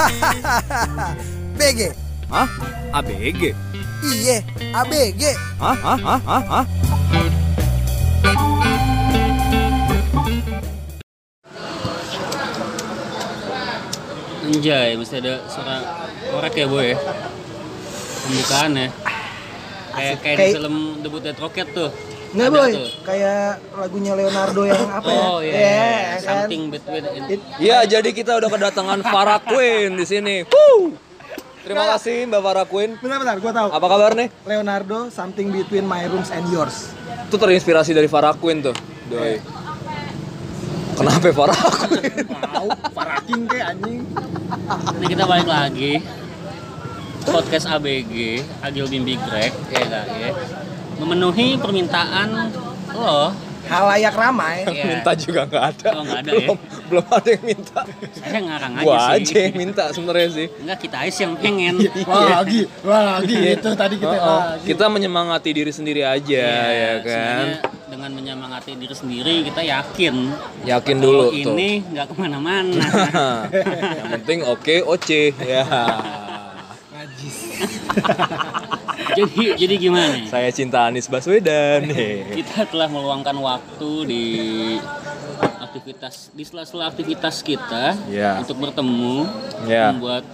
BG. Hah? ABG? Iye, ABG. Hah? Hah? Hah? Hah? Hah? Anjay, mesti ada suara korek ya boy ya Pembukaan ya Kayak kayak di film debut Dead Rocket tuh Nggak Ada boy, tuh. kayak lagunya Leonardo yang apa ya? Oh iya, Iya, kan? something between It- Ya, jadi kita udah kedatangan Farah Queen di sini. Woo! Terima kasih Mbak Farah Queen. Bentar, bentar, gua tahu. Apa kabar nih? Leonardo, something between my rooms and yours. Itu terinspirasi dari Farah Queen tuh. Doi. Kenapa Farah Queen? Tahu, paraking kayak anjing. Ini kita balik lagi Podcast ABG Agil Bimbi Greg ya gak ya Memenuhi permintaan lo Halayak ramai. ya. Minta juga nggak ada. Oh, nggak ada ya? belum, belum ada yang minta. Saya ngarang aja Gua sih aja yang minta sebenarnya sih. Enggak kita aja sih yang pengen Wah lagi, wah lagi itu tadi kita Oh, oh. lagi. Kita menyemangati diri sendiri aja ya kan. dengan menyemangati diri sendiri kita yakin Yakin dulu tuh. ini nggak ke mana-mana yang penting oke oce ya. Najis. Jadi jadi gimana nih? Saya cinta Anies Baswedan. Kita telah meluangkan waktu di aktivitas di sela-sela aktivitas kita Ya. untuk bertemu Ya. membuat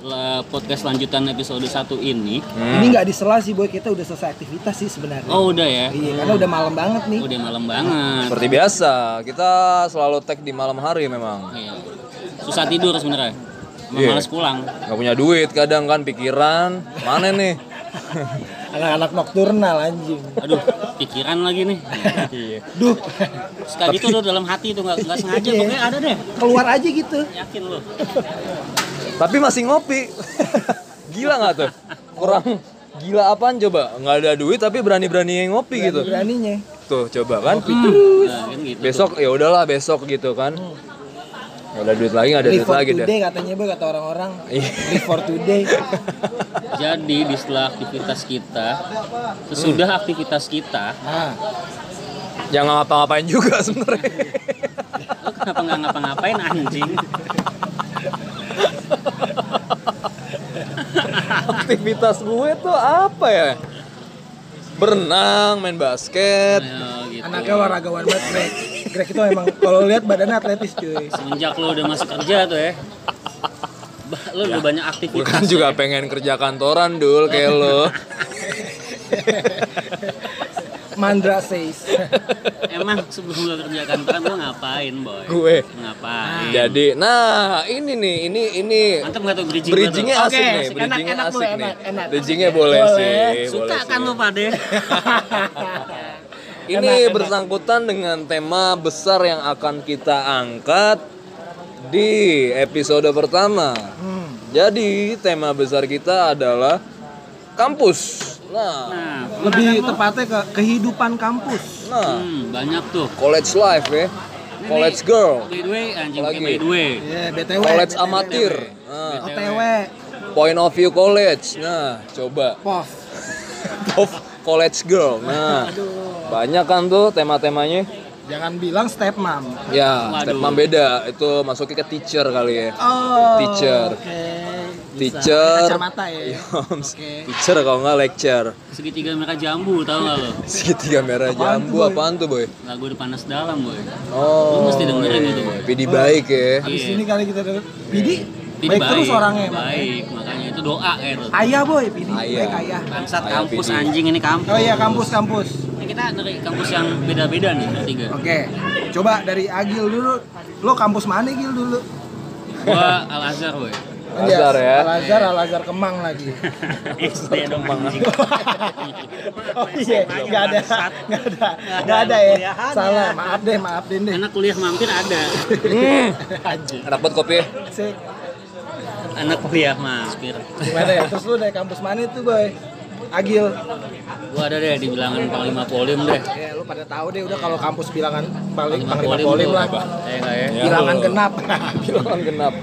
la- podcast lanjutan episode 1 ini Ini nggak disela sih boy, kita udah selesai aktivitas sih sebenarnya. oh udah ya Iya, karena udah malam banget nih. udah malam banget Seperti biasa, kita selalu tag di malam hari memang. Iya. susah tidur sebenarnya Iya. males pulang Gak punya duit kadang kan pikiran mana nih? Anak-anak nokturnal anjing. aduh pikiran lagi nih Iya. Duh, sekali itu udah dalam hati tuh nggak nggak sengaja Iya. pokoknya ada deh keluar aja gitu. yakin lo Tapi masih ngopi. gila nggak tuh? Kurang gila apaan coba? Nggak ada duit tapi berani-berani yang ngopi gitu. Beraninya. Tuh coba kan. nah, kan gitu Besok ya udahlah besok gitu kan. Nggak ada duit lagi nggak ada Live duit for lagi deh. today katanya boy kata orang-orang. Iya. Live for today. Jadi di setelah aktivitas kita, sesudah aktivitas kita, Nah, Jangan ngapa-ngapain juga sebenarnya. lo kenapa nggak ngapa-ngapain anjing? Aktivitas gue tuh apa ya? Berenang, main basket. Ayo, gitu. anaknya olahragawan banget Greg. Itu emang kalau lihat badannya atletis cuy. Semenjak lo udah masuk kerja tuh ya, lo udah banyak Gue aktivitas. kan juga pengen kerja kantoran dul kayak lo. Mandra says. Emang sebelum lo kerja kantoran lo ngapain boy? Gue. Ngapain? Jadi, nah ini nih, ini ini Mantap nggak tuh bridging bridgingnya asik Oke, nih, bridgingnya Enak, enak asik tuh, nih. enak, enak. Bridgingnya boleh, Boleh. sih. Suka boleh kan sih. lo pade? Ini Enak, enak. bersangkutan dengan tema besar yang akan kita angkat di episode pertama. Hmm. Jadi tema besar kita adalah kampus. Nah, Nah, Lebih tepatnya ke kehidupan kampus. nah, hmm, banyak tuh. college life ya, Ini college girl, By the way, anjing Lagi. by the way. Iya, BTW. college BTW. amatir. Nah, OTW. point of view college. Nah, coba POV. of college girl. Nah, banyak kan tuh tema-temanya. Jangan bilang step mom. Ya, Waduh. step mom beda. Itu masuknya ke teacher kali ya. Oh. Teacher. Oke. Bisa. Teacher. Kacamata ya. Yoms. Oke. Teacher kalau nggak lecture. Segitiga merah jambu, tau gak lo? Segitiga merah Apaan jambu tuh, apaan tuh, boy? Lagu udah panas dalam, boy. Oh. Lu mesti dengerin itu, Boy. Pidi baik ya. Habis Iya. ini kali kita denger. Pidi, Ini baik, terus orangnya emang. Baik, makanya itu doa tuh. Ayah boy, Pidi. Ayah. Baik ayah. Bangsat kampus PD. anjing ini kampus. Oh iya kampus kampus. Kita dari kampus yang beda-beda nih bertiga. Oke. Coba dari Agil dulu. Lo kampus mana Gil dulu? Gua Al Azhar, boy. Al-Azhar ya. Al Azhar, Al Azhar Kemang lagi. SD dong anjing. oh iya, nggak ada, nggak ada, nggak ada ya. Salah, maaf deh, maaf deh. Anak kuliah mampir ada. Anjing. Enak banget kopi ya. Sik. Anak kuliah mampir. Gimana ya? Terus lu dari kampus mana itu boy? Agil. Gua ada deh di bilangan Panglima Polim deh. Ya lu pada tahu deh udah kalau kampus bilangan paling Panglima panglima Polim polim lah. Eh enggak ya? Ya, Bilangan lu. genap. Bilangan genap.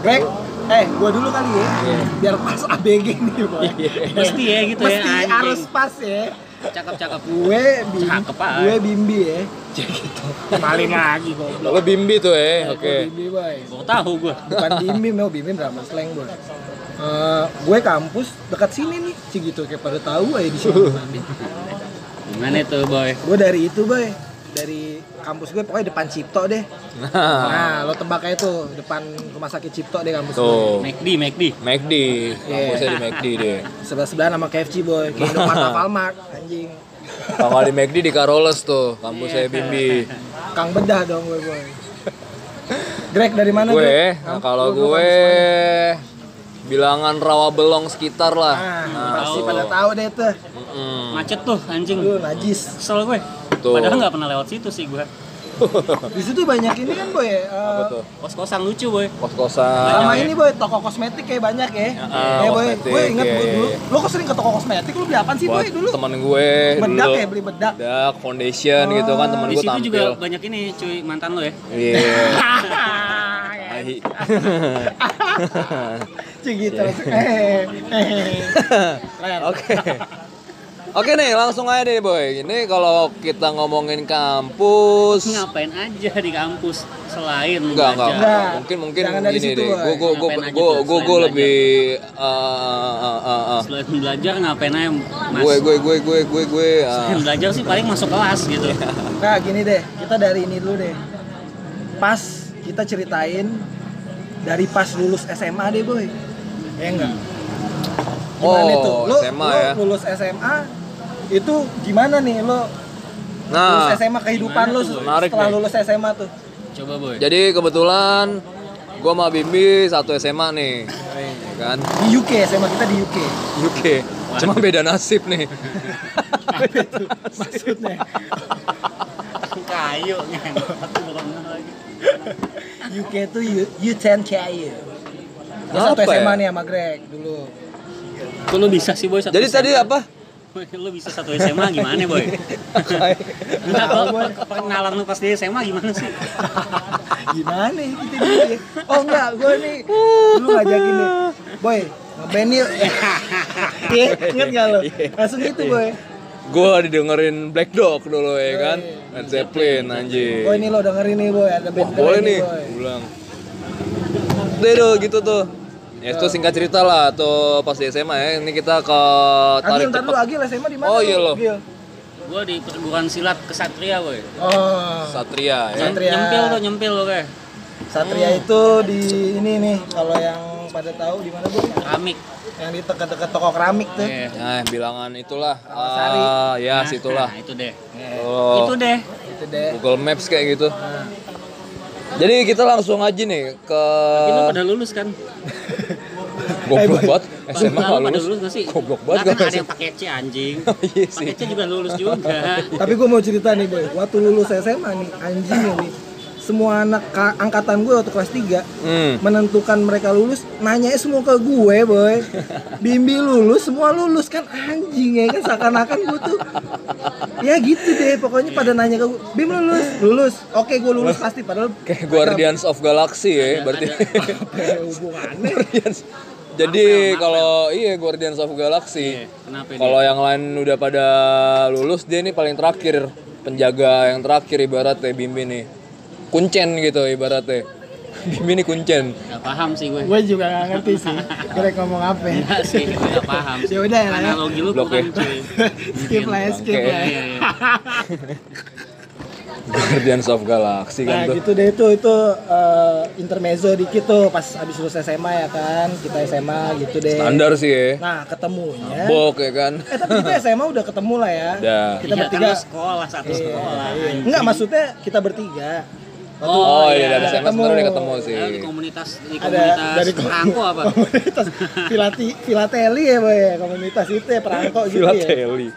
Greg, eh gua dulu kali ya. Biar pas ABG nih boy. Mesti ya gitu ya Mesti anjing. harus pas ya. Cakep-cakep. gue bim, Cakep, ah. gue bimbi ya Cek gitu maling lagi goblok Lo bimbi tuh eh, Gue oke. bimbi boy Baru tahu gua. bukan bimbim mau bimbim drama slang boy Eh, gue kampus dekat sini nih sih gitu kayak pada tahu aja di sini. Gimana tuh, Boy? gue dari itu boy. Dari kampus gue pokoknya depan Cipto deh. Nah, lo tebak aja tuh depan rumah sakit Cipto deh kampus gue. Tuh. McD, McD. McD, kampusnya di McD deh. sebelah sebelah nama KFC boy. Kayak Indomaret Alfamart anjing. Kalau di McD di Caroles tuh, kampusnya Bimbi. Kang bedah dong gue boy. Greg dari mana Gue, nah Kampus- kalau gue kampus bilangan rawa belong sekitar lah. mana? nah, Nah, pasti tuh. pada tahu deh tuh Mm-mm. Macet tuh anjing. lu najis Kesel gue. Tuh. Padahal nggak pernah lewat situ sih gue. di situ banyak ini kan boy eh, Apa tuh? Kos-kosan lucu, Boy. Kos-kosan. sama ya. ini boy toko kosmetik kayak banyak ya Ah, eh boy kosmetik, gue inget gue iya. dulu lo kok sering ke toko kosmetik lu beli apaan sih boy dulu temen gue bedak dulu. ya beli bedak Bedak, foundation gitu kan temen Di gue situ tampil. juga banyak ini, cuy, mantan lo ya. Iya. Ai. Cik gitu. Oke. Oke nih, langsung aja deh boy. Ini kalau kita ngomongin kampus, Ngapain aja di kampus selain enggak enggak. belajar? Enggak. Mungkin mungkin Jangan gini situ, deh. Gue gue gue gue gue selain lebih uh, uh, uh, uh, Selain belajar ngapain aja, Mas? gue gue gue gue gue gue uh, Selain belajar sih paling masuk kelas gitu. Nah gini deh, kita dari ini dulu deh. Pas kita ceritain dari pas lulus SMA deh boy. Ya enggak? Gimana Oh, itu? Lo, SMA lo ya. lulus SMA itu gimana nih lo lulus Nah, SMA kehidupan lo setelah nih. lulus SMA tuh? Coba, Boy. jadi kebetulan gue sama Bimbi satu SMA nih, ya kan? Di UK SMA kita di UK. UK. Cuma beda nasib nih. Maksudnya Kayu kan. UK tuh U- U10 kayu. Dia satu Apa ya? SMA nih sama Greg dulu. Kok lu bisa sih, Boy? satu Jadi tadi apa? Lu bisa satu SMA gimana, Boy? Enggak, kok Boy. perkenalan lu pas di SMA gimana sih? Gimana ya kita dulu ya? Oh enggak, gue nih dulu ngajakin nih Boy, ngeband yuk inget gak lo? Langsung gitu boy Gue didengerin Black Dog dulu ya kan? Led Zeppelin anjing. Oh ini lo dengerin nih boy, ada Wah, band boleh keren nih, boy bilang. Deh tuh gitu tuh. Ya itu singkat cerita lah tuh pas di SMA ya. Ini kita ke tarik Agil, tepat. Agil SMA di mana? Oh, lu, iya lo. Gua di perguruan silat kesatria, Boy. Oh, Satria ya. Satria. Nyempil tuh, nyempil lo kayak. Satria itu di ini nih, kalau yang pada tahu di mana boy? Keramik. Yang di dekat-dekat toko keramik tuh. Iya. Nah, bilangan itulah. Ah, ya Nah, situlah. Nah, itu deh. Oh, Itu deh. Itu deh. Google Maps kayak gitu. Nah, Jadi kita langsung aja nih ke Tapi lu pada lulus kan? goblok banget. SMA Nah, nggak lu pada lulus. lulus gak sih? Goblok banget kan gua ada yang pakai C anjing. Iya sih. Pakai C juga lulus juga. Tapi gue mau cerita nih boy, waktu lulus SMA nih, anjing nih semua anak ka- angkatan gue waktu kelas 3 Hmm. menentukan mereka lulus nanya semua ke gue boy Bimbi lulus semua lulus kan anjing ya kan seakan-akan gue tuh ya gitu deh pokoknya pada nanya ke gue Bim lulus lulus oke gue lulus pasti padahal Kayak Guardians of Galaxy ya, berarti. ya hubungannya. Jadi kalau iya Guardians of Galaxy. Iya? Kalau yang lain udah pada lulus dia nih paling terakhir penjaga yang terakhir ibaratnya Bimbi nih. Kuncen gitu ibaratnya. Bimbi nih kuncen. Gak paham sih gue. gue juga gak ngerti sih kira ngomong apa ya Enggak sih, gue gak paham. Ya udah ya, lah ya. Analogi lu bukan ya. cuy. skip lah ya skip Oke. lah ya Iya, iya. Guardians of Galaxy Nah kan tuh. gitu deh itu itu eh, intermezzo dikit tuh pas abis lulus SMA ya kan kita SMA gitu deh. Standar sih ya. Nah ketemunya. Bok ya kan. Eh tapi kita SMA udah ketemu lah ya. Udah. Kita Iya, kan bertiga. lu sekolah, satu Iya, sekolah. iya. Enggak maksudnya kita bertiga. Oh, iya dari udah SMA ketemu. sebenarnya udah ketemu sih. Ya, di komunitas di Ada komunitas dari perangko apa? komunitas filati filateli ya boy ya komunitas itu ya perangko gitu ya. Filateli.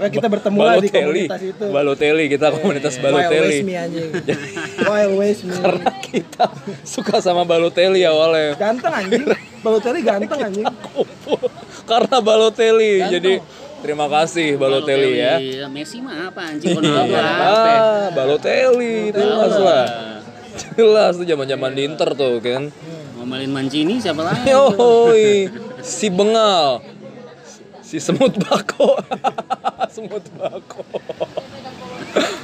Nah, kita bertemu lah di komunitas itu. Balotelli kita komunitas Why always me anjing. Why always me. Karena kita suka sama Balotelli awalnya. Ganteng anjing. Balotelli ganteng anjing. Karena Balotelli. Ganteng. Jadi terima kasih Balotelli ya. Messi mah apa anjing Ronaldo Iya. apa? Ah, Balotelli jelas lah. Jelas tuh zaman-zaman di Inter tuh kan. Ngomelin Mancini siapa lagi? Yoi, si bengal. Si semut bako. semut bako.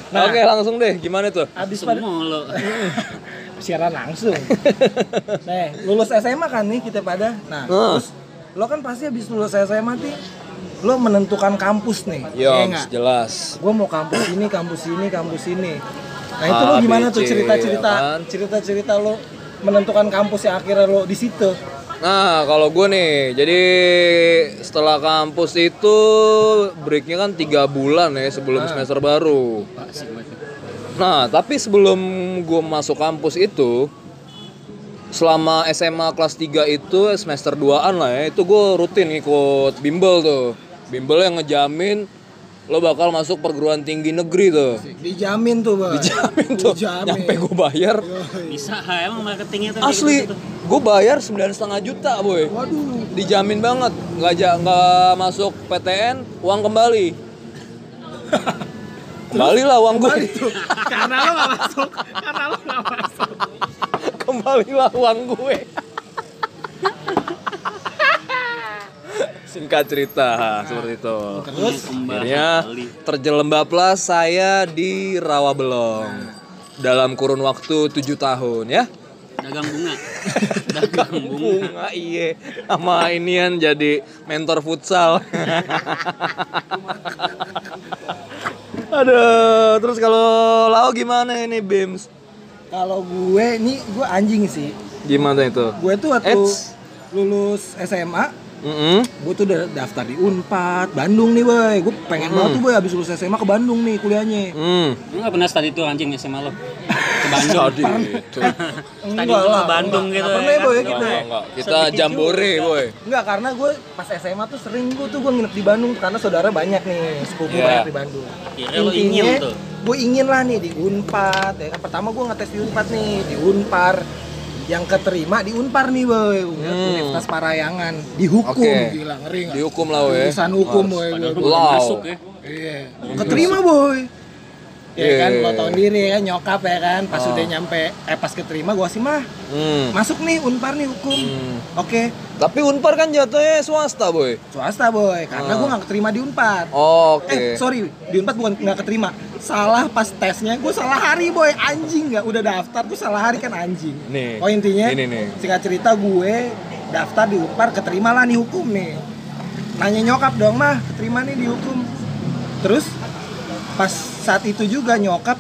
Oke, langsung deh. Gimana tuh? Abis pada Semua lo. siaran langsung. Nih, lulus SMA kan nih kita pada. Nah, Ah. terus lo kan pasti habis lulus SMA nih lo menentukan kampus nih. Yo, Iya nggak? jelas. Gue mau kampus ini, kampus ini, kampus ini. Nah, itu lo A, B, gimana tuh cerita-cerita cerita-cerita lo menentukan kampus yang akhirnya lo di situ. Nah, kalau gue nih, jadi setelah kampus itu breaknya kan tiga bulan ya sebelum semester baru. Nah, tapi sebelum gue masuk kampus itu, selama SMA kelas 3 itu semester 2an lah ya, itu gue rutin ikut bimbel tuh. Bimbel yang ngejamin lo bakal masuk perguruan tinggi negeri tuh. Dijamin tuh, Bang. Dijamin tuh, Dijamin. nyampe gue bayar. Bisa ha, emang marketingnya tuh Asli, gitu-gitu. gue bayar sembilan setengah juta boy. Waduh. Dijamin banget, nggak ja- nggak masuk PTN, uang kembali. kembali lah uang gue. Karena lo gak masuk. Karena lo gak masuk. Kembalilah uang gue. Singkat cerita seperti itu. Terus Akhirnya terjelembablah saya di Rawabelong dalam kurun waktu tujuh tahun ya. dagang bunga. dagang bunga. Bunga iye sama inian jadi mentor futsal. Aduh, terus kalau Lau gimana ini Bims? kalau gue ini gue anjing sih. Gimana itu? Gue tuh waktu Eits. lulus SMA, Mm-mm. gue tuh udah daftar di Unpad, Bandung nih boy. Gue pengen banget tuh boy abis lulus SMA ke Bandung nih kuliahnya. Hmm. Lu gak pernah study tour anjing SMA lo? Ke Bandung. Tadi tuh ke Bandung gitu Gak ya pernah kan? boy Enggak, gitu. enggak, enggak. Kita jambore, boy. Enggak, karena gue pas SMA tuh sering gue tuh gue nginep di Bandung karena saudara banyak nih, sepupu Iya. banyak di Bandung. Kira lo ingin tuh. gue ingin lah nih di Unpad. Ya kan pertama gue ngetes di Unpad nih, di Unpar. Yang keterima di Unpar nih boy, Universitas Parayangan. Dihukum, Hmm. Oke. gila ngeri nggak? Dihukum lah, we. Urusan hukum boy. Wow. masuk ya. Iya. Keterima boy. Ya Iya, kan, lo tau diri kan nyokap ya kan, pas Oh. udah nyampe, eh pas keterima gue sih mah Hmm. masuk nih Unpar nih hukum. Hmm. Oke, Tapi Unpar kan jatuhnya swasta, boy. swasta boy, karena Oh. gue nggak keterima di Unpad. Oke. Eh sorry, di Unpad bukan nggak keterima, salah pas tesnya, gue salah hari boy, anjing nggak udah daftar tuh salah hari kan anjing. Nih, Oh intinya, ini nih. singkat cerita gue daftar di Unpar, keterima lah nih hukum nih. Nanya nyokap dong mah, keterima nih di hukum. Terus pas saat itu juga nyokap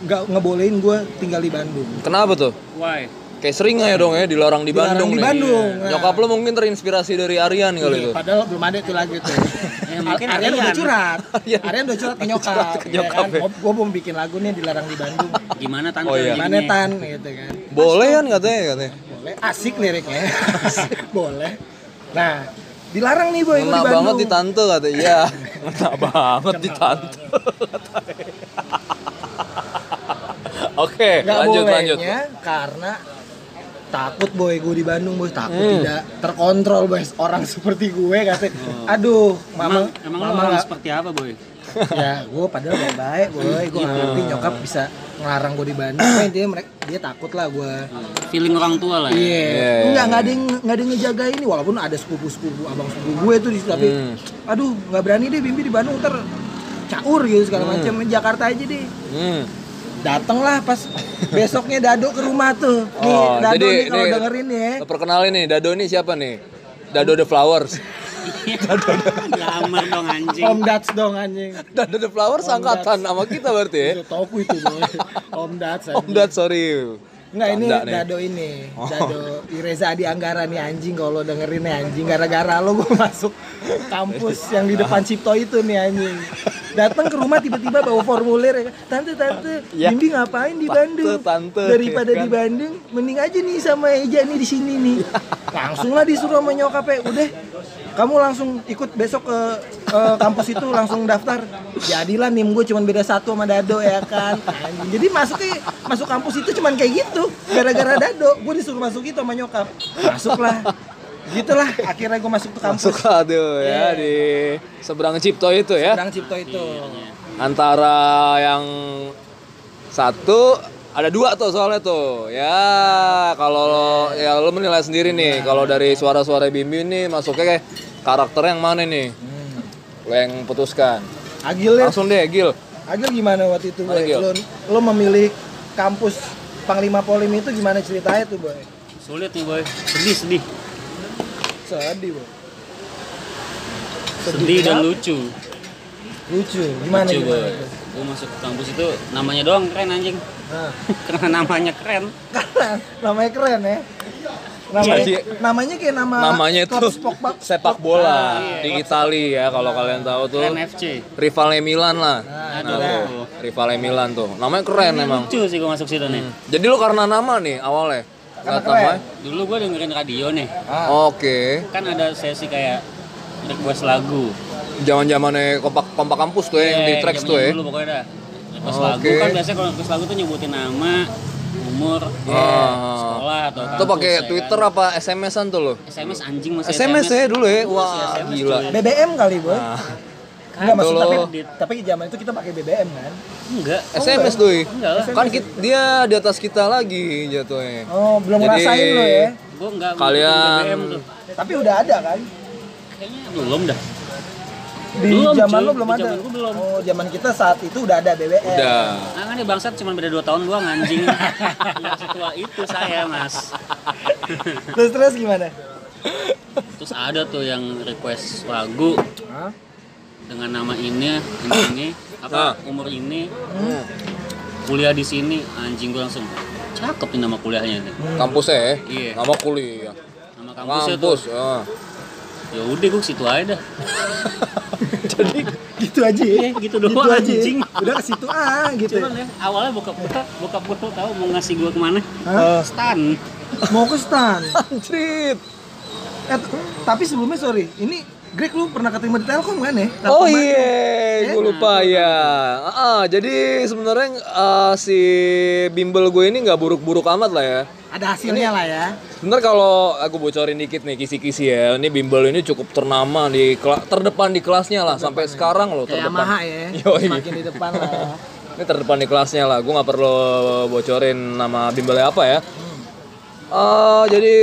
nggak ngebolehin gue tinggal di Bandung. Kenapa tuh? Why? Kayak sering ya dong ya dilarang di Dilarang Bandung di nih. Bandung, Iya. nah. Nyokap lo mungkin terinspirasi dari Aryan kali Iya, itu. Padahal belum ada tuh lagu tuh. Ya, mungkin Aryan udah Aryan. curhat. Aryan. Aryan udah curhat ke nyokap. Curhat ke ya nyokap, kan? ya. Gue mau bikin lagu nih dilarang di Bandung. Gimana tante? Oh, iya. jadinya? Mana tan gitu kan. Boleh kan katanya katanya. Boleh. Asik liriknya. Boleh. Nah, dilarang nih boy gue di Ngena Bandung. banget di tante katanya. Iya. Ngena banget di tante. Oke, Nggak lanjut lanjut. karena takut boy gue di Bandung boy takut Hmm. tidak terkontrol boy orang seperti gue katanya aduh mama Emang, emang lo mama orang seperti apa boy? Ya gue padahal baik baik boy gue nggak ngerti nyokap bisa ngelarang gue di Bandung Nah, intinya mereka dia takut lah gue Feeling orang tua lah ya. Iya, Iya. enggak nggak ada yang nggak ada yang ngejaga ini walaupun ada sepupu sepupu abang sepupu gue tuh di situ tapi Hmm. aduh nggak berani deh Bimbi di Bandung ntar caur gitu segala Hmm. macam Jakarta aja deh Hmm. dateng lah pas besoknya Dado ke rumah tuh nih Oh, Dado jadi nih kalau dengerin ya Perkenalin nih, Dado nih siapa nih? Dado the Flowers. Lamar dong anjing. Om Dats dong anjing Dado the Flowers angkatan sama kita berarti ya. itu toku itu boy Om Dats Om Dad sorry. Enggak ini nih. Dado ini Oh. Dado Ireza Adi Anggara nih anjing kalau dengerin nih anjing gara-gara lo gue masuk kampus yang di depan Cipto itu nih anjing datang ke rumah tiba-tiba bawa formulir ya kan. tante tante Ya. Bimbi ngapain di Tante, Bandung tante, daripada ya kan? di Bandung mending aja nih sama Eja nih di sini nih langsung lah disuruh sama nyokapnya udah kamu langsung ikut besok ke eh, kampus itu langsung daftar. Jadilah nim gue cuman beda satu sama Dado ya kan? Jadi masuknya masuk kampus itu cuman kayak gitu. Gara-gara Dado gue disuruh masuk itu sama nyokap. Masuklah. Gitulah akhirnya gue masuk ke kampus. Masuk aduh ya Iya. di seberang Cipto itu ya. Sedang Cipto itu. Antara yang satu ada dua tuh soalnya tuh ya kalau ya lo menilai sendiri nih kalau dari suara-suara Bimbi nih masuknya kayak karakter yang mana nih lo yang putuskan Agil ya. Langsung deh, Gil. Agil gimana waktu itu, boy? Gil? Lo, lo memilih kampus Panglima Polim itu gimana ceritanya tuh, boy? Sulit nih boy, sedih sedih, Sedih, boy. sedih dan kenapa? lucu. Lucu. Gimana lucu gimana? boy. Gue masuk ke kampus itu namanya doang keren anjing. Nah, Karena namanya keren. karena namanya keren ya. Namanya, Iya. namanya kayak nama Namanya klub tuh sepak bak- sepak bola iya. di Italia ya kalau kalian tahu tuh. Keren FC. Rivalnya Milan lah. Nah, Nah, aduh. tuh, rivalnya Milan tuh. Namanya keren emang. Lucu sih gue masuk situ nih. Jadi lu karena nama nih awalnya. Karena keren. Dulu gue dengerin radio nih. Ah, Oke. Kan ada sesi kayak request lagu. Zaman-zamannya kompak kompak kampus tuh ya, yang di Iya, tracks zaman tuh ya. Dulu pokoknya dah. Request Oke. lagu kan biasanya kalau request lagu tuh nyebutin nama, umur, Ah. sekolah atau Tuh pakai kampus, ya Twitter kan. apa SMS-an tuh lo? SMS anjing masih SMS ya dulu ya. Wah, SMS, gila. cuy. BBM kali, boy. Nah, Enggak maksud tapi Dulu. tapi zaman itu kita pakai BBM kan. Enggak. SMS tuh. ya. Enggak lah. Kan kit- dia di atas kita lagi jatuhnya. Oh, belum Jadi- ngerasain lo ya. Gue enggak Kalian- BBM tuh. Tapi udah ada kan? Kayaknya belum dah. Di Belum, zaman cuy. lo belum Di ada. zaman gua belum. Oh, zaman kita saat itu udah ada BBM. Udah. Nah kan nih bangsat cuma beda 2 tahun doang anjing. Yang setua itu saya mas. Terus terus gimana? Terus ada tuh yang request lagu Hah? dengan nama ini, ini, ini apa umur ini, Hmm. kuliah di sini, anjing gue langsung cakep nih nama kuliahnya nih. Kampusnya ya? Iya. Nama kuliah. Nama kampusnya tuh. Kampus. ah. Ya udah gue situ aja dah. Jadi gitu aja ya. Iya, gitu doang, aja. ya. anjing. Udah ke situ ah gitu. Cuman ya awalnya bokap gue, bokap gue tahu mau ngasih gue ke mana? Hah? Stan. Mau ke stan. Anjrit. Eh, tapi sebelumnya sorry, ini Greg lu pernah ketemu di Telkom kan ya? Oh Telkom iya, gue lupa ya. Ah, jadi sebenarnya ah, si bimbel gue ini nggak buruk-buruk amat lah ya. Ada hasilnya lah ya. Sebenarnya kalau aku bocorin dikit nih kisi-kisi ya, ini bimbel ini cukup ternama di terdepan di kelasnya lah sampai sekarang loh Kayak terdepan. Yamaha ya. Yoi. Semakin di depan lah. Ini terdepan di kelasnya lah. Gue nggak perlu bocorin nama bimbelnya apa ya. Eh, jadi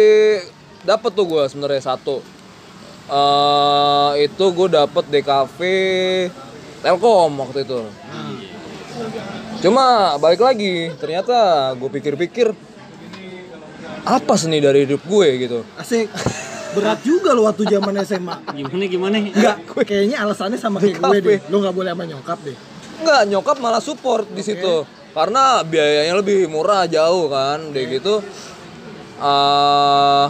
dapat tuh gue sebenarnya satu. Eh, itu gue dapet cafe Telkom waktu itu. Cuma balik lagi, ternyata gue pikir-pikir apa seni dari hidup gue gitu. Asik. Berat juga lo waktu zaman SMA. Gimana gimana? Enggak, kayaknya alasannya sama kayak gue deh. Lu nggak boleh sama nyokap deh. Enggak, nyokap malah support di situ. Karena biayanya lebih murah jauh kan, deh gitu. eh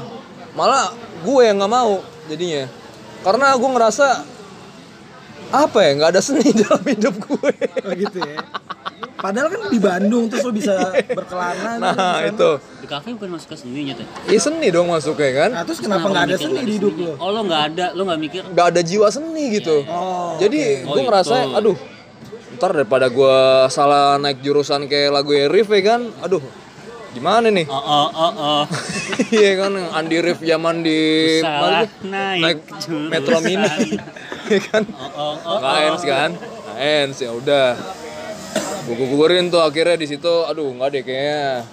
malah gue yang nggak mau jadinya. Karena gue ngerasa apa ya nggak ada seni dalam hidup gue. Oh gitu ya. Padahal kan di Bandung terus lo bisa berkelana gitu di Nah sana. itu, Di kafe bukan masuk ke seninya tuh. ya seni dong masuknya kan. Nah, terus kenapa nggak ada seni di hidup lo? Oh lo nggak ada, lo nggak mikir? Nggak ada jiwa seni gitu. Oh. Jadi Oh, gue ngerasa, itu. aduh, ntar daripada gue salah naik jurusan kayak lagu Rif ya kan, aduh, gimana nih? Oh oh oh oh. Iya kan Andi Rif zaman di Salah mana naik naik. Metro Mini. Iya kan? Oh oh oh. Nggak ends kan? Nggak ends ya udah. Gue gugurin tuh akhirnya di situ aduh nggak deh kayaknya.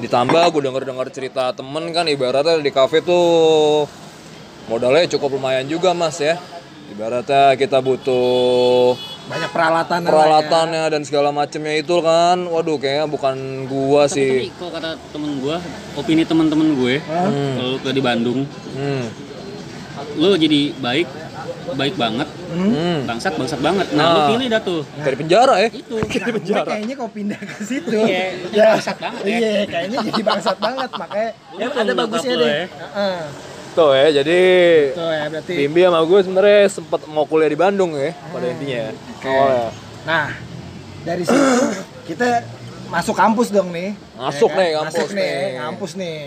Ditambah gue denger-denger cerita temen kan ibaratnya di kafe tuh modalnya cukup lumayan juga mas ya. Ibaratnya kita butuh banyak peralatan peralatannya dan segala macemnya itu kan. Waduh kayaknya bukan gua sih. Tapi kalau kata temen gue, opini temen-temen gue, kalau ke di Bandung, Hmm. lo jadi baik, baik banget, Hmm. bangsat bangsat banget. Nah, Nah. lo pilih dah tuh. Dari penjara ya. Itu. Nah, kayaknya kau pindah ke situ. Iya, ya, bangsat banget ya. Iya, kayaknya jadi bangsat banget makanya ya ada bagusnya deh. ya. Heeh. Tuh ya, jadi Tuh ya berarti. Bimbi sama gue sebenarnya sempat mau kuliah di Bandung ya pada intinya. Awalnya. Nah, dari situ kita masuk kampus dong nih. Masuk Ya nih, kampus Masuk nih, nih. kampus nih.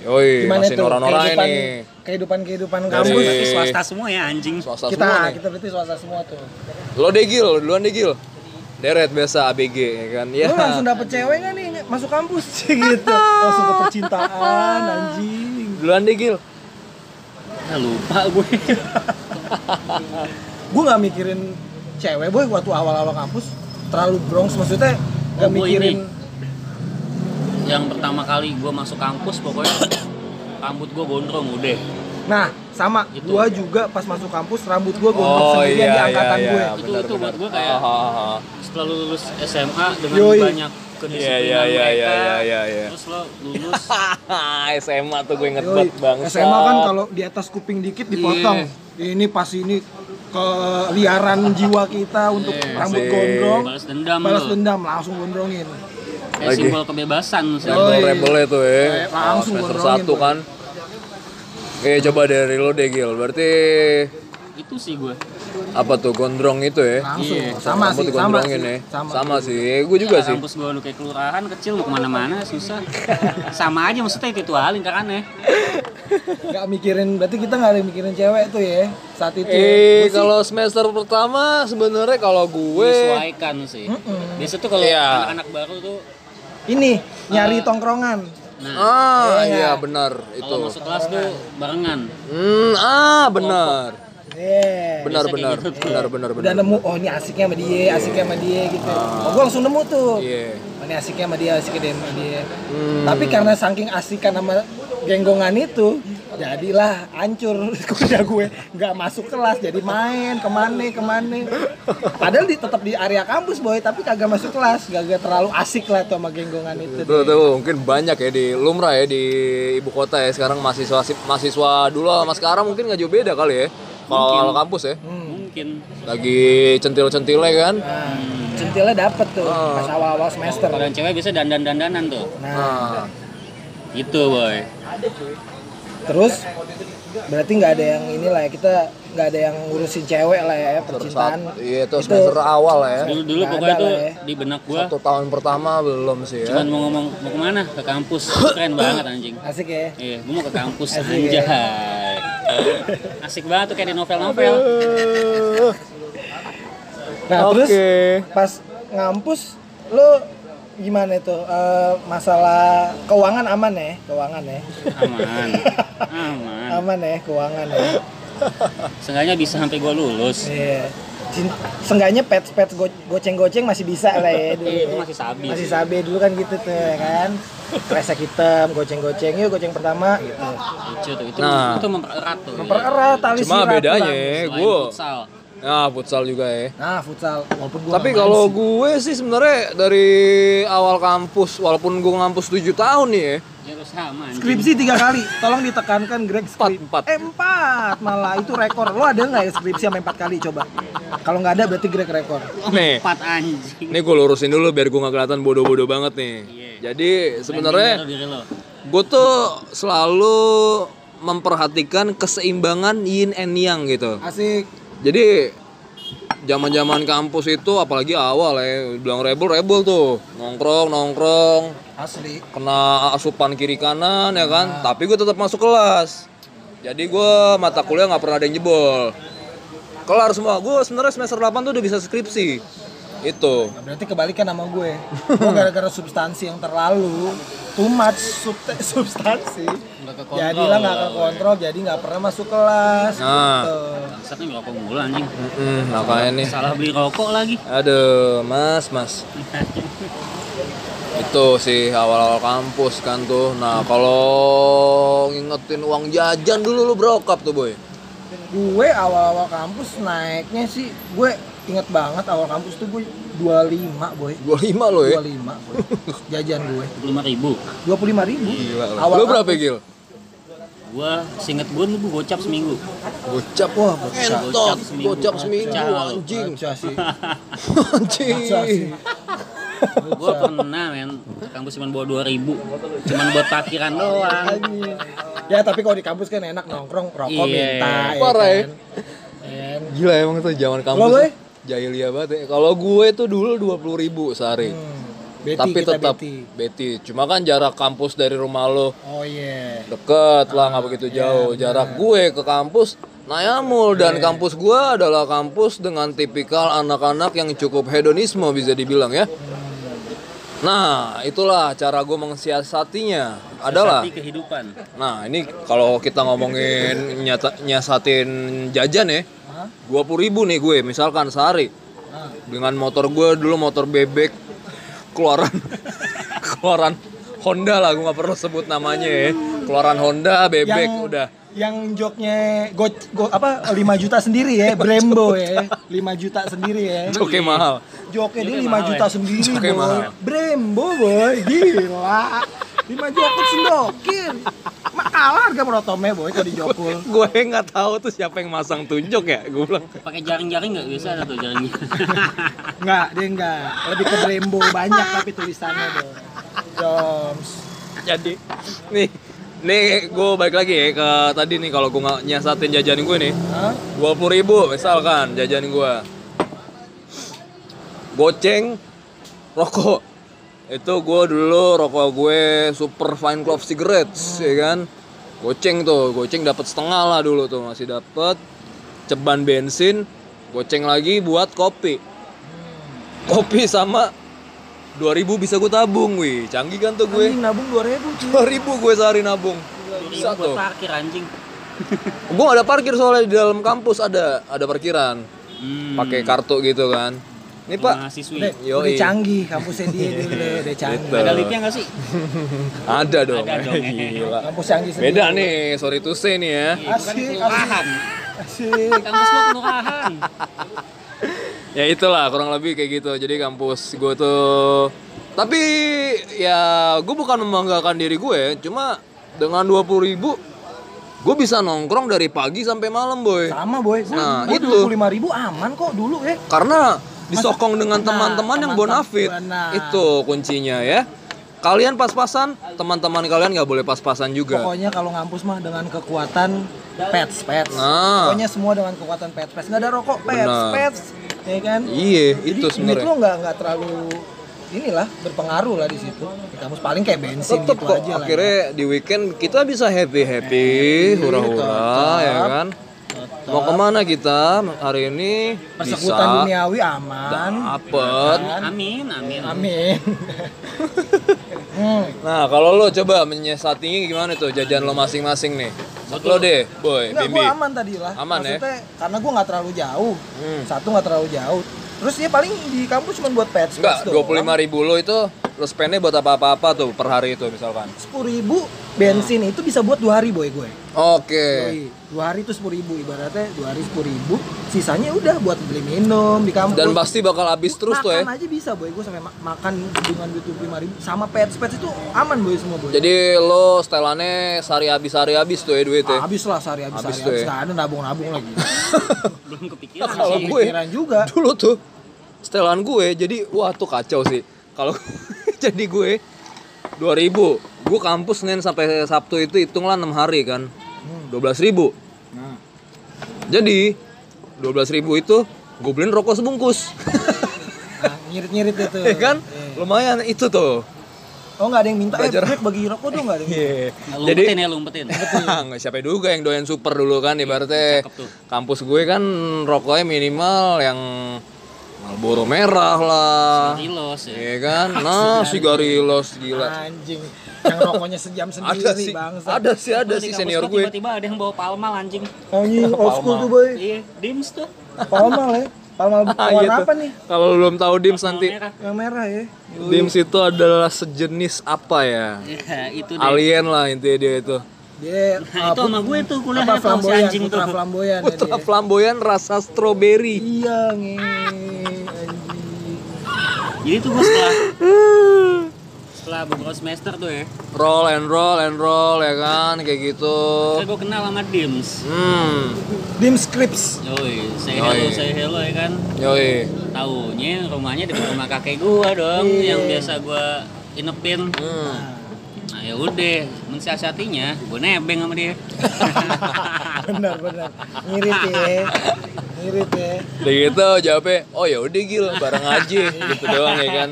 Yoi, Gimana masih norak-norak kehidupan ini. kehidupan kehidupan Dari- kampus? Tapi swasta semua ya anjing. Swasta Kita semua nih. kita berarti swasta semua tuh. Lo degil, duluan degil. Deret biasa ABG ya kan. Ya. Lu langsung dapet cewek gak nih masuk kampus gitu. Langsung ke percintaan anjing. Duluan degil. Ah, lupa gue. Gue gak mikirin cewek boy waktu awal-awal kampus terlalu bronx maksudnya gak Oh, gua mikirin Yang pertama kali gue masuk kampus pokoknya rambut gue gondrong udah. Nah, sama. Gitu. Gua juga pas masuk kampus rambut gua gondrong Oh sendirian iya di iya angkatan iya. gue. Itu- itu buat gua kayak- Ah, ah, ah. setelah lu lulus SMA dengan Yoi. banyak Iya kedisiplinan iya iya mereka iya iya iya iya. terus lo lulus SMA tuh gue inget banget bang. SMA kan kalau di atas kuping dikit dipotong. Ini pas ini keliaran jiwa kita untuk Iya. rambut gondrong. balas dendam Balas lo dendam langsung gondrongin. kayak Lagi. simbol kebebasan sih Yoi. rebel-rebelnya tuh ya. Langsung semester gondrongin, satu kan. Eh coba dari lo deh Gil. Berarti itu sih gue apa tuh gondrong itu ya? Langsung. Iya. Sama sih, sama sih. ya. Sama. Sama sih. Gue juga Ya, sih. kampus gue lu kayak kelurahan kecil mau ke mana-mana susah sama aja maksudnya itu halin kan ya Gak mikirin, berarti kita gak ada mikirin cewek tuh ya saat itu. ya. Eh sih- kalau semester pertama sebenarnya kalau gue disesuaikan sih biasa tuh kalau Iya. anak-anak baru tuh ini nyari tongkrongan. nah ah Iya. iya benar itu. kalau masuk kelas tuh barengan Hmm, ah benar. Yeah. Benar kayak benar. gitu. Benar benar Udah benar. nemu, oh ini asiknya sama dia, asiknya sama dia gitu. Oh gue langsung nemu tuh. Iya. Oh, ini asiknya sama dia, asiknya sama dia. Hmm. Tapi karena saking asikan sama genggongan itu, jadilah hancur kuliah gue nggak masuk kelas jadi main ke mana ke mana padahal di, tetap di area kampus boy tapi kagak masuk kelas gak terlalu asik lah tuh sama genggongan itu Tuh, tuh mungkin banyak ya di lumrah ya di ibu kota ya sekarang mahasiswa mahasiswa dulu sama sekarang mungkin nggak jauh beda kali ya kalau kampus ya. Mungkin. Lagi centil-centilnya kan? Nah centilnya dapet tuh Oh. pas awal-awal semester. Kalau yang cewek biasa dandan-dandanan tuh. Nah. Nah gitu boy. Terus berarti nggak ada yang inilah ya kita nggak ada yang ngurusin cewek lah ya percintaan. iya itu semester awal lah ya. dulu dulu pokoknya tuh ya. di benak gua. Satu tahun pertama belum sih ya. Cuman mau ngomong mau ke mana? Ke kampus. Itu keren banget anjing. Asik ya. Iya gua mau ke kampus Asik, anjay. ya. asik banget tuh kayak di novel-novel. Nah Oke. terus pas ngampus lo gimana itu Eh, masalah keuangan aman ya? Keuangan ya? Aman. Aman. Aman ya keuangan ya? Seenggaknya bisa sampai gua lulus. Iya. Cin- Seenggaknya pets pets go- goceng-goceng masih bisa lah ya dulu. Iya, itu ya. masih sabi Masih sih. sabi dulu kan gitu tuh ya kan. Kresek hitam, goceng-goceng yuk goceng pertama gitu. lucu tuh itu Nah. itu mempererat tuh Mempererat tali cuma bedanya ya gue futsal nah futsal juga ya Nah, futsal walaupun gua tapi kalau gue sih sebenarnya dari awal kampus walaupun gue ngampus 7 tahun nih ya ya sama anjing. skripsi tiga kali, tolong ditekankan Greg skrip. Empat, empat. Eh, empat malah itu rekor. Lo ada nggak ya skripsi sampai empat kali coba? Kalau nggak ada berarti Greg rekor. nih empat anjing Ini gue lurusin dulu biar gue gak kelihatan bodoh-bodoh banget nih. Iya. Jadi sebenarnya gue tuh selalu memperhatikan keseimbangan yin and yang gitu. Asik. Jadi zaman-zaman kampus itu apalagi awal ya bilang rebel rebel tuh. Nongkrong nongkrong. Asli. kena asupan kiri kanan ya kan? Tapi gue tetap masuk kelas. Jadi gue mata kuliah nggak pernah ada yang jebol. Kelar semua. Gue sebenarnya semester 8 tuh udah bisa skripsi itu Nah, berarti kebalikan sama gue. Gue gara-gara substansi yang terlalu too much subte- substansi. Nggak. Jadilah nggak ke kontrol, jadi nggak pernah masuk kelas. Nah. gitu. Bangsatnya ngerokok mulu anjing Mm-mm, makanya nih salah beli rokok lagi Aduh, mas, mas. itu sih awal-awal kampus kan tuh. Nah, kalau ngingetin uang jajan dulu lu brokap tuh, boy. Gue awal-awal kampus naiknya sih, gue inget banget awal kampus tuh gue 25 boy. 25 lo ya. 25 boy. Jajan gue. lima ribu 25 ribu. Gila lo. Awal Lu berapa, kampus. Gil? gua singet gua dulu gocap seminggu Gocap. Wah, bocah. Entot, Gocap seminggu. gocap seminggu Kacau. anjing. Sih. Anjing. Gua pernah men kampus cuma bawa dua ribu cuma buat parkiran doang Anjing. Ya tapi kalau di kampus kan enak nongkrong, rokok Iya. minta ya Parah ya. kan. Kan. Gila emang tuh zaman Lo, kampus. boy? Jahiliyah banget ya. Kalau gue tuh dulu 20.000 ribu sehari. Hmm. Beti, Tapi kita tetap beti. beti. Cuma kan jarak kampus dari rumah lo Oh iya. deket lah nggak begitu iya, jauh jarak gue ke kampus Nayamul dan Iya. kampus gue adalah kampus dengan tipikal anak-anak yang cukup hedonisme bisa dibilang ya nah itulah cara gue mensiasatinya adalah Sesati kehidupan nah ini kalau kita ngomongin nyata, nyasatin jajan ya Dua ribu nih gue misalkan sehari dengan motor gue dulu motor bebek keluaran keluaran Honda lah gue nggak perlu sebut namanya ya keluaran Honda bebek Yang udah yang joknya go, go apa 5 juta sendiri ya, Brembo ya. 5 juta sendiri ya. Oke mahal. Joknya dia Joknya 5 mahal juta ya? sendiri, Joknya mahal. Brembo, boy. Gila. 5 jokut sendokin. Mahal harga protomnya, boy, kalau di Jokul. gue nggak tahu tuh siapa yang masang tunjuk ya gue bilang Pakai jaring-jaring nggak bisa ada tuh jaring. Enggak, dia enggak. Lebih ke Brembo banyak tapi tulisannya, boy. Joms. jadi nih nih gue balik lagi ya ke tadi nih kalau gue nggak nyiasatin jajan gue nih Hah? dua puluh ribu misalkan jajan gue goceng rokok itu gue dulu rokok gue super fine cloth cigarettes ya kan? Goceng tuh goceng dapat setengah lah dulu tuh masih dapat ceban bensin goceng lagi buat kopi. Kopi sama 2000 bisa gue tabung wih. Canggih kan tuh gue. Anjing nabung 2000 cuy. 2000 gue sehari nabung. Bisa tuh. parkir anjing. gue ada parkir soalnya di dalam kampus ada ada parkiran. Hmm. pakai kartu gitu kan ini pak Mahasiswi. Udah, Yoi. udah canggih kampusnya dia dulu, udah canggih. Ada lipnya nggak sih? ada dong, Ada dong. gila Kampus canggih sendiri. beda nih sorry to say nih ya Itu kan Asik, kelurahan. Asik. Kampus gua kelurahan. ya itulah kurang lebih kayak gitu jadi kampus gue tuh tapi ya gue bukan membanggakan diri gue cuma dengan 20.000 ribu gue bisa nongkrong dari pagi sampai malam boy Sama boy. Nah, gua itu. 25 ribu aman kok dulu ya. karena disokong dengan teman-teman yang bonafit itu kuncinya ya kalian pas-pasan teman-teman kalian nggak boleh pas-pasan juga Pokoknya kalau ngampus mah dengan kekuatan pets, pets. Nah. Pokoknya semua dengan kekuatan pets, pets. Nggak ada rokok, pets, Benar. pets. Ya kan? iya itu sebenarnya lo nggak nggak terlalu inilah berpengaruh lah di situ. Di kampus paling kayak bensin tetep gitu kok aja lah. ya. akhirnya di weekend kita bisa happy happy hura-hura ya kan mau ke mana kita hari ini Persekutuan bisa duniawi aman. dapet Amin, amin. Amin. hmm. nah kalau lo coba menyiasatinya gimana tuh jajan lo masing-masing nih lo deh boy Enggak, Bimbi gue aman tadi lah. Aman ya? Maksudnya, karena gue nggak terlalu jauh. Hmm. Satu nggak terlalu jauh. Terus dia paling di kampus cuma buat pets. enggak dua puluh lima ribu lo itu lo spendnya buat apa-apa tuh per hari itu misalkan Sepuluh ribu bensin itu bisa buat dua hari boy gue. oke Yoi. Dua hari itu sepuluh ribu ibaratnya dua hari sepuluh ribu. Sisanya udah buat beli minum di kampus. dan pasti bakal habis terus tuh ya makan aja bisa boy gue sampai ma- makan dengan duit dua lima ribu sama pets pets itu aman boy semua boy. jadi lo setelannya sehari habis hari habis tuh ya duitnya habis lah sehari habis Habis tuh habis ya. ada nabung nabung lagi. Belum kepikiran Kalau sih. gue Pikiran juga. dulu tuh setelan gue jadi wah tuh kacau sih kalau jadi gue 2000 gue kampus Senin sampai Sabtu itu hitunglah 6 hari kan 12.000 ribu Nah. Jadi 12.000 ribu itu gue beliin rokok sebungkus Nah, ngirit-ngirit itu. ya kan Iya. lumayan itu tuh Oh nggak ada yang minta, eh Belajar. Greg bagi rokok dong nggak ada yang minta. Iya. Lumpetin jadi ya, lumpetin. nggak siapa juga yang doyan super dulu kan ibaratnya cakep tuh. kampus gue kan rokoknya minimal yang Marlboro merah lah Kilos ya. Iya kan? Nah, sigarilos gila. Anjing, yang rokoknya sejam sendiri Ada sih, bangsa. ada sih, ada sih senior gue. Tiba-tiba ada yang bawa palmal anjing. Anjing, old school tuh boy. Iya, dims tuh. Palmal ya. Palmal Ah, warna gitu. apa nih? Kalau lu belum tahu Dims nanti, Merah. Yang merah ya. Dims itu adalah sejenis apa ya? Iya, itu deh. Alien lah intinya dia itu. Dia Nah, itu sama gue tuh kuliah apa tuh si flamboyan, anjing putra tuh. flamboyan ya Putra dia. flamboyan rasa stroberi. Iya, nge. Anjing. Jadi tuh gue setelah setelah beberapa semester tuh ya, Roll and roll and roll ya kan kayak gitu. kan gue kenal sama Dims. Hmm. Dim scripts. Yoi, say Yoi. hello, say hello ya kan. Yoi. Taunya rumahnya di rumah kakek gua dong, Iya. yang biasa gua inepin. Hmm. Nah ya udah, mensiasatinya gue nebeng sama dia. benar benar. Ngirit ya. Ngirit ya. Udah gitu jawabnya, oh ya udah gil bareng aja gitu doang ya kan.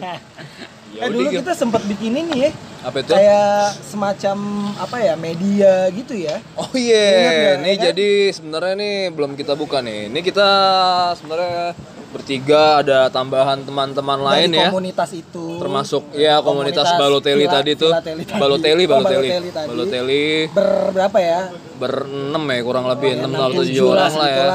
Ya Eh dulu Gil. kita sempat bikin ini ya. Apa itu? Kayak semacam apa ya media gitu ya. Oh iya, nggak, nih kan? jadi sebenarnya nih belum kita buka nih. Ini kita sebenarnya bertiga ada tambahan teman-teman lain ya. komunitas itu. Termasuk ya komunitas, Komunitas Balotelli tadi tuh. Balotelli, Oh, Balotelli. Balotelli tadi. Balotelli Ber berapa ya? berenam ya kurang lebih Ya, enam enam, atau tujuh orang lah ya.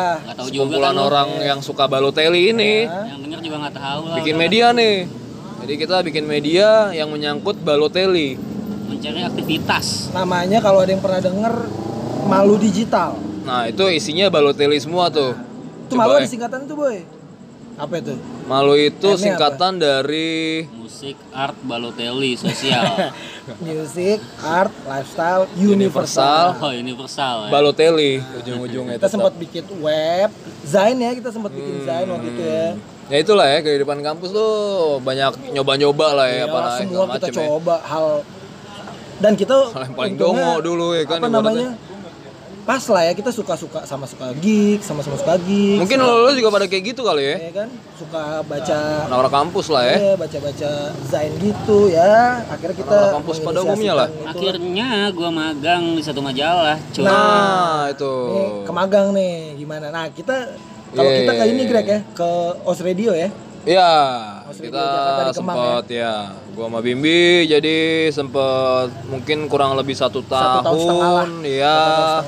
Kumpulan kan orang yang suka Balotelli ini Yang denger juga nggak tahu lah. bikin media nih. Jadi kita bikin media yang menyangkut Balotelli. Mencari aktivitas. Namanya kalau ada yang pernah denger Malu Digital. Nah, itu isinya Balotelli semua tuh. Itu Coba malu ya. ada singkatan tuh, Boy. Apa itu? Malu itu M-nya singkatan dari Musik, art, Balotelli, sosial. Music, art, lifestyle, Universal. universal. Oh, universal ya. Balotelli ujung-ujungnya Kita tetap. sempat bikin web, Zain ya, kita sempat bikin Zain waktu itu ya. Ya itulah ya kehidupan kampus tuh banyak nyoba-nyoba lah ya Ya, apa semua kita macem ya. coba hal dan kita Hal yang paling dongo dulu ya kan, apa namanya pas lah ya kita suka-suka sama suka geek sama-sama suka geek Mungkin lo, lo juga pada kayak gitu kali ya. ya kan suka baca Anak-anak kampus lah ya. ya baca-baca Zain gitu ya akhirnya kita Anak-anak kampus pada umumnya lah. itu. Akhirnya gua magang di satu majalah, cuy. Nah, itu. nih kemagang nih gimana nah kita kalau Yeah. kita ke ini Greg ya ke Os Radio ya Iya, kita Kemang sempat ya. Gua sama Bimbi jadi sempet mungkin kurang lebih satu tahun, ya. Satu tahun setengah.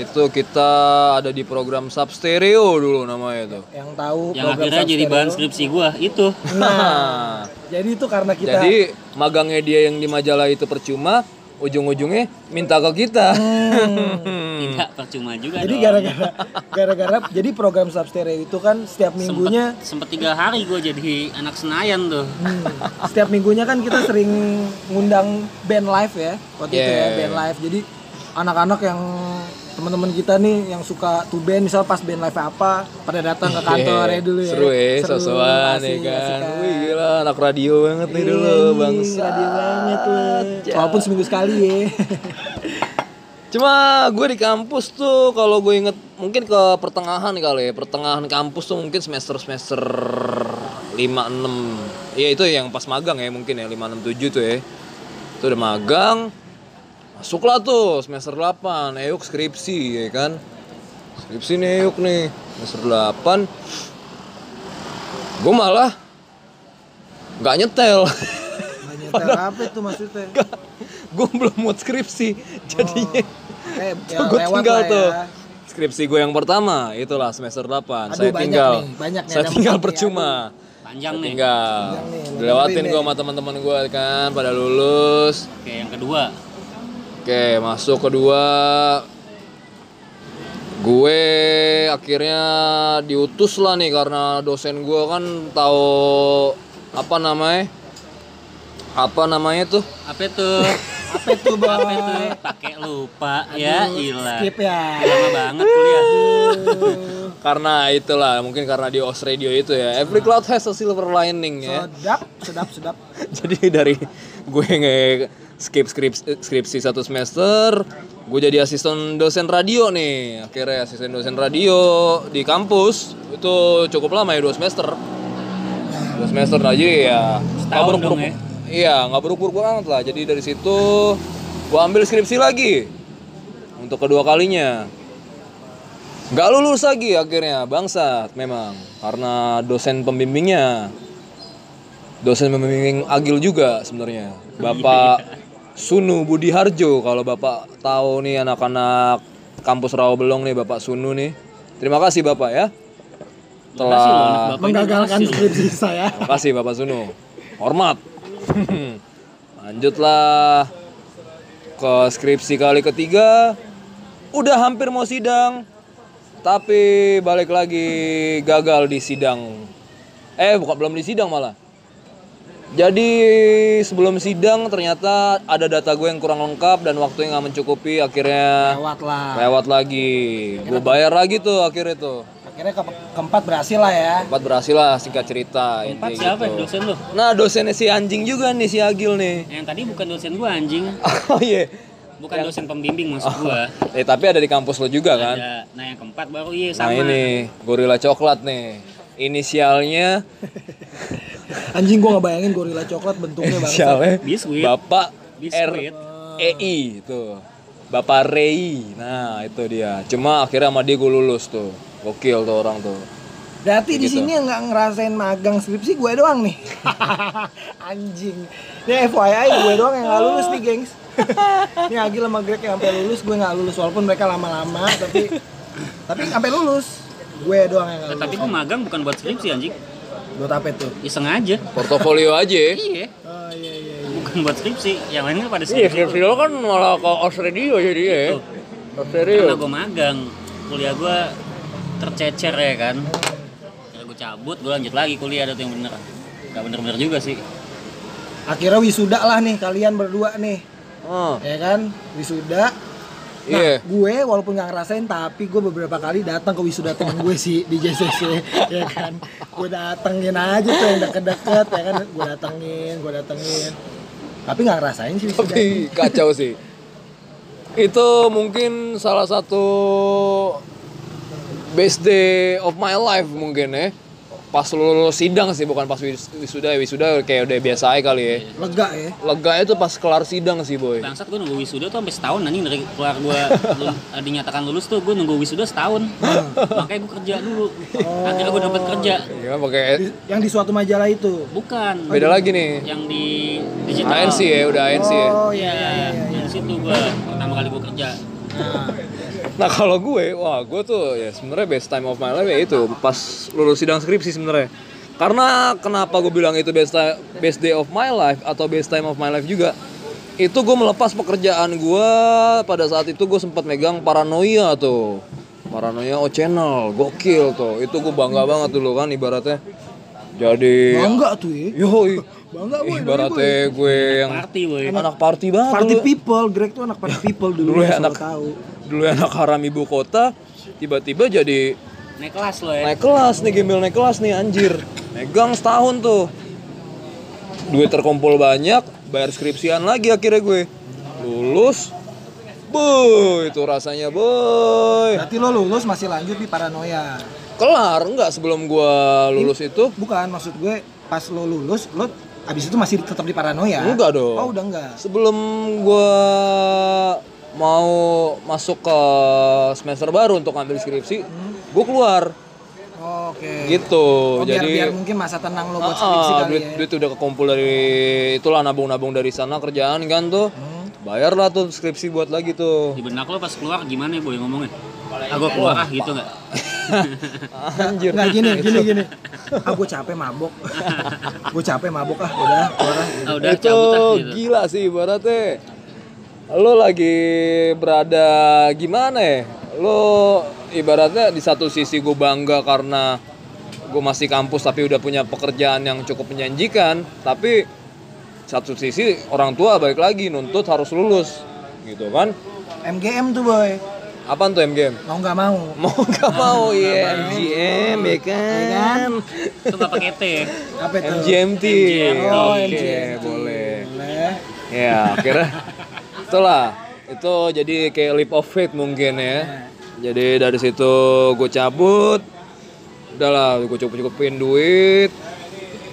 Itu kita ada di program Sub Stereo dulu namanya itu. yang tahu Yang program akhirnya jadi bahan skripsi gua itu. nah jadi itu karena kita Jadi magangnya dia yang di majalah itu percuma, ujung-ujungnya minta ke kita. Hmm. Tidak percuma juga Jadi gara-gara gara-gara jadi program Substereo itu kan setiap minggunya sempet tiga hari gua jadi anak Senayan tuh. hmm, setiap minggunya kan kita sering ngundang band live ya waktu itu ya Yeah. band live. Jadi anak-anak yang teman-teman kita nih yang suka tuh band misal pas band live apa pada datang ke kantor ya dulu ya. Seru ya, sosokan ya kan. Wih gila, anak radio banget nih Iya, dulu, bangsa. radio banget loh. Walaupun seminggu sekali ya. Cuma gue di kampus tuh kalau gue inget mungkin ke pertengahan kali ya, pertengahan kampus tuh mungkin semester semester 5 6. Iya itu yang pas magang ya mungkin ya 5 6 7 tuh ya. Itu udah magang. Masuklah tuh semester 8, Euk skripsi ya kan. Skripsi nih Euk nih, semester 8. Gue malah nggak nyetel. Nyetel apa itu maksudnya? gue belum mau skripsi jadinya Eh, ya, gue lewat tinggal lah ya. tuh skripsi gue yang pertama itulah semester 8 Aduh, saya banyak tinggal nih, banyak nih, saya tinggal percuma Panjang Saya nih. tinggal Panjang nih, lu dilewatin gue sama teman-teman gue kan pada lulus Oke, yang kedua. Oke masuk kedua gue akhirnya diutus lah nih karena dosen gue kan tahu apa namanya apa namanya tuh Apa itu? Apa itu, Bang? Apa itu? Pakai lupa ya, ilah. Skip ya. Lama banget kuliah. karena itulah mungkin karena di OS Radio itu ya every cloud has a silver lining ya Sedap, sedap, sedap. jadi dari gue nge skip skripsi, skripsi satu semester gue jadi asisten dosen radio nih. Akhirnya asisten dosen radio di kampus itu cukup lama ya dua semester. Dua semester aja ya nggak buruk-buruk. ya? iya nggak buruk-buruk banget lah. Jadi dari situ gue ambil skripsi lagi. Untuk kedua kalinya. Nggak lulus lagi akhirnya bangsat memang. Karena dosen pembimbingnya. Dosen pembimbing Agil juga sebenarnya. Bapak Sunu Budi Harjo kalau Bapak tahu nih anak-anak kampus Rawabelong nih Bapak Sunu nih. Terima kasih Bapak ya. Telah Menggagalkan skripsi saya. terima kasih Bapak Sunu. Hormat. Lanjutlah ke skripsi kali ketiga. Udah hampir mau sidang tapi balik lagi gagal di sidang. Eh bukan belum di sidang malah jadi sebelum sidang ternyata ada data gue yang kurang lengkap dan waktu yang nggak mencukupi akhirnya Lewat lah. lewat lagi gue bayar lagi tuh akhirnya tuh Akhirnya ke keempat berhasil lah ya. empat berhasil lah singkat cerita Empat intinya siapa ya gitu. dosen lu? nah dosennya si anjing juga nih si Agil nih Yang tadi bukan dosen gua anjing. oh iya Bukan dosen pembimbing maksud gua. eh tapi ada di kampus lo juga kan Ada, nah yang keempat baru iya nah sama. ini gorila coklat nih inisialnya Anjing gua nggak bayangin gorila coklat bentuknya banget. inisialnya Biskuit. Bapak Biskuit. R E I itu Bapak Rei nah itu dia cuma akhirnya sama dia gue lulus tuh gokil tuh orang tuh Berarti di Gitu. sini yang nggak ngerasain magang skripsi gue doang nih. Anjing. Ini FYI gue doang yang nggak lulus nih, gengs. Ini Agil sama Greg yang sampai lulus, gue nggak lulus walaupun mereka lama-lama, tapi tapi sampai lulus. Gue doang yang nggak tapi lulus. gua magang bukan buat skripsi anjing. Buat apa itu? Iseng aja. portofolio aja ya. Iya. Oh iya iya. iya. Bukan buat skripsi. Yang lainnya pada Iya, skripsi. skripsi lo kan malah ke OS Radio jadi ya. Tuh. Oh, karena serius? gue magang kuliah gue tercecer ya kan ya gue cabut gue lanjut lagi kuliah ada tuh yang bener gak bener-bener juga sih akhirnya wisuda lah nih kalian berdua nih Oh, ya kan wisuda Nah, iya. gue walaupun nggak ngerasain tapi gue beberapa kali datang ke wisuda temen gue sih di JCC ya kan gue datengin aja tuh yang deket-deket ya kan gue datengin gue datengin tapi nggak ngerasain sih wisuda Tapi kacau sih. Itu mungkin salah satu best day of my life mungkin ya. Pas lulus sidang sih bukan pas wis- wisuda. Wisuda kayak udah biasa aja kali ya. lega ya? Lega itu pas kelar sidang sih boy. bangsat gue nunggu wisuda tuh sampai setahun anjing dari keluar gue dinyatakan lulus tuh gue nunggu wisuda setahun. Makanya gue kerja dulu. Akhirnya gue dapat kerja. Iya pakai yang di suatu majalah itu? Bukan. Beda lagi nih. yang di digital. ANC ya udah ANC ya. oh iya iya iya iya. Yang di situ gue pertama kali gue kerja. Nah kalau gue, wah gue tuh ya sebenarnya best time of my life ya itu pas lulus sidang skripsi sebenarnya. Karena kenapa gue bilang itu best best day of my life atau best time of my life juga, itu gue melepas pekerjaan gue pada saat itu gue sempat megang paranoia tuh, paranoia O channel, gokil tuh, itu gue bangga banget dulu kan ibaratnya. Jadi, bangga tuh ya yoi, bangga boy ibaratnya gue yang party boy. Anak party banget. Party dulu. people Greg tuh anak party people dulu, Dulu ya anak- tahu. Dulu anak haram ibu kota, tiba-tiba jadi naik kelas lo ya. Naik kelas nih gembel naik kelas nih anjir. Megang setahun tuh. Duit terkumpul banyak bayar skripsian lagi akhirnya gue. Lulus. Boy itu rasanya boy. Berarti lo lulus masih lanjut di paranoia? Kelar enggak sebelum gue lulus itu. bukan maksud gue pas lo lulus lo abis itu masih tetap di paranoia? Enggak dong. oh udah enggak. Sebelum gue mau masuk ke semester baru untuk ambil skripsi gue keluar. Oh, oke. Gitu. Oh, biar, jadi biar mungkin masa tenang lo buat Ah, skripsi kali duit, ya. duit udah kekumpul dari itulah nabung-nabung dari sana kerjaan kan tuh. Bayar lah tuh skripsi buat lagi tuh. di benak lo pas keluar gimana ya boy ngomongnya ah gue keluar ah gitu nggak Anjir. Nggak gini, gini, gini. Ah, gue capek mabok. gue capek mabok ah, udah, keluar ah. ah udah itu cabut ah gitu gila sih ibaratnya. Lo lagi berada gimana ya? Lo ibaratnya di satu sisi gue bangga karena gue masih kampus tapi udah punya pekerjaan yang cukup menjanjikan. Tapi satu sisi orang tua balik lagi nuntut harus lulus gitu kan. MGM tuh boy, Apaan tuh MGM? mau nggak mau. Mau nggak mau ya MGM ya kan? itu nggak pakai T ya Apa itu? MGMT. Oh, Oke, MGMT. boleh. Boleh. Ya, akhirnya itulah. Itu jadi kayak leap of faith mungkin ya. Jadi dari situ gue cabut. Udahlah, gue cukup-cukupin duit.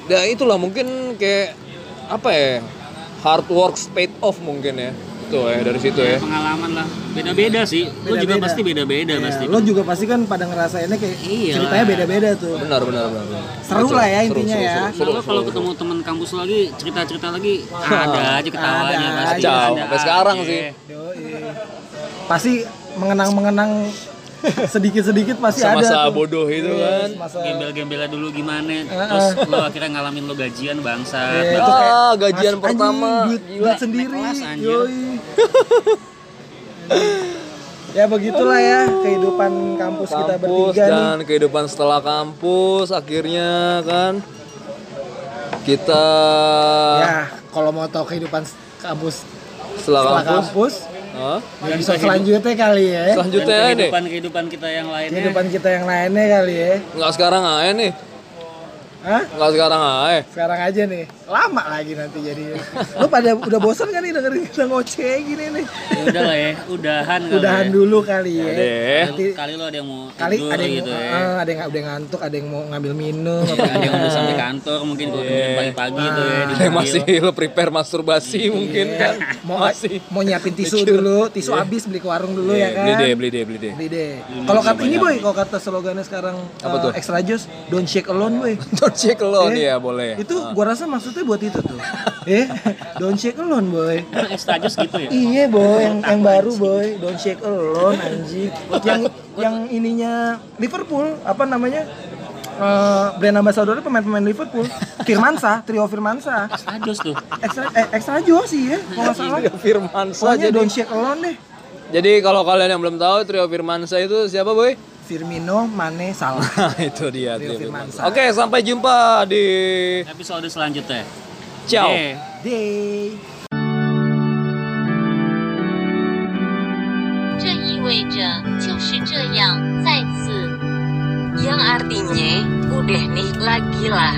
Ya itulah mungkin kayak apa ya? Hard work paid off mungkin ya. Itu ya dari situ ya. pengalaman lah beda-beda sih lo juga pasti beda-beda Ya, pasti lo juga pasti kan pada ngerasainnya kayak Iya. ceritanya beda-beda tuh. Benar, benar, benar. benar. Seru lah ya Seru, intinya seru, ya. seru. Lo kalau ketemu teman kampus lagi cerita-cerita lagi ada aja ketawanya Ada pasti Kacau, ada sampai sekarang aja. sih. Pasti mengenang-mengenang sedikit-sedikit pasti ada Masa-masa tuh. bodoh itu Yes, kan. masa gembel-gembelnya dulu gimana terus lo akhirnya ngalamin lo gajian bangsa Iya, itu kayak, Ah, gajian "Mas, pertama. anjing, duit, Gila. duit sendiri kelas, anjir. yoi ya begitulah ya kehidupan kampus, kita kampus bertiga nih. dan kehidupan setelah kampus akhirnya kan kita ya kalau mau tahu kehidupan kampus setelah, setelah kampus, kampus ya bisa selanjutnya kali ya. Selanjutnya ini kehidupan kehidupan kita yang lainnya. Kehidupan kita yang lainnya kali ya. Nggak sekarang aja nih. Hah? nggak sekarang aja. Sekarang aja nih lama lagi nanti jadi. Lu pada udah bosan kan nih dengerin kita ngoceh gini nih? Ya udah lah ya udahan kali udahan ya. dulu kali ya, deh. nanti kali lo ada yang mau kali tidur ada yang gitu ya. eh, ada yang udah ngantuk ada yang mau ngambil minum apa ada yang udah sampai kantor mungkin kalau kemudian pagi-pagi tuh ya di Ada yang masih lo prepare masturbasi mungkin kan? Mau masih. mau nyiapin tisu dulu tisu habis beli ke warung dulu ya Iya, kan? beli deh beli deh beli deh. Beli deh. Kalau kata ini boy, kalau kata slogannya sekarang Apa eh, tuh? extra juice, don't shake alone boy. don't check alone ya boleh. Itu gua rasa maksudnya buat itu tuh. eh, don't shake alone boy. Extra jus gitu ya Iya boy, yang yang baru boy, don't shake alone anjing. Yang yang ininya Liverpool, apa namanya? Eh, brand ambassador pemain-pemain Liverpool, Firmansa, trio Firmansa. extra jus tuh Extra eh, extra sih ya, kalau nggak salah. Firman Pokoknya saja don't shake alone deh. Jadi kalau kalian yang belum tahu trio Firmansyah itu siapa boy? Firmino, Mane, Salah. Nah itu dia Trio trio Firmansyah. Firmansyah. Oke sampai jumpa di Episode selanjutnya. ciao. Yeay. Day. 这意味着就是这样，再次。 Yang artinya, udah nih lagi lah.